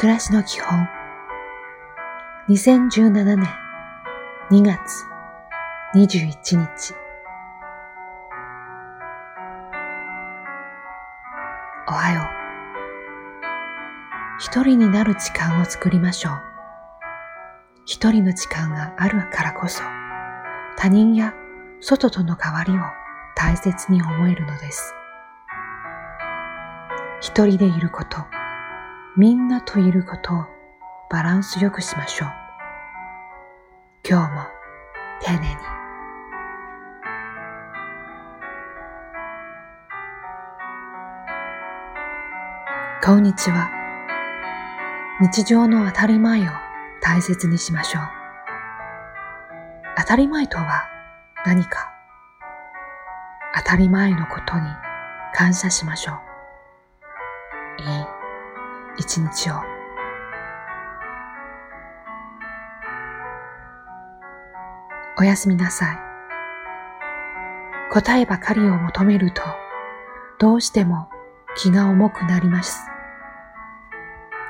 暮らしの基本。2017年2月21日。おはよう。一人になる時間を作りましょう。一人の時間があるからこそ他人や外との変わりを大切に思えるのです。一人でいること、みんなといることをバランスよくしましょう。今日も丁寧に。こんにちは。日常の当たり前を大切にしましょう。当たり前とは何か当たり前のことに感謝しましょう。一日を。おやすみなさい。答えばかりを求めると、どうしても気が重くなります。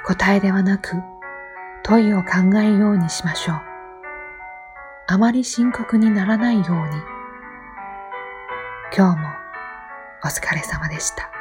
答えではなく、問いを考えようにしましょう。あまり深刻にならないように。今日もお疲れ様でした。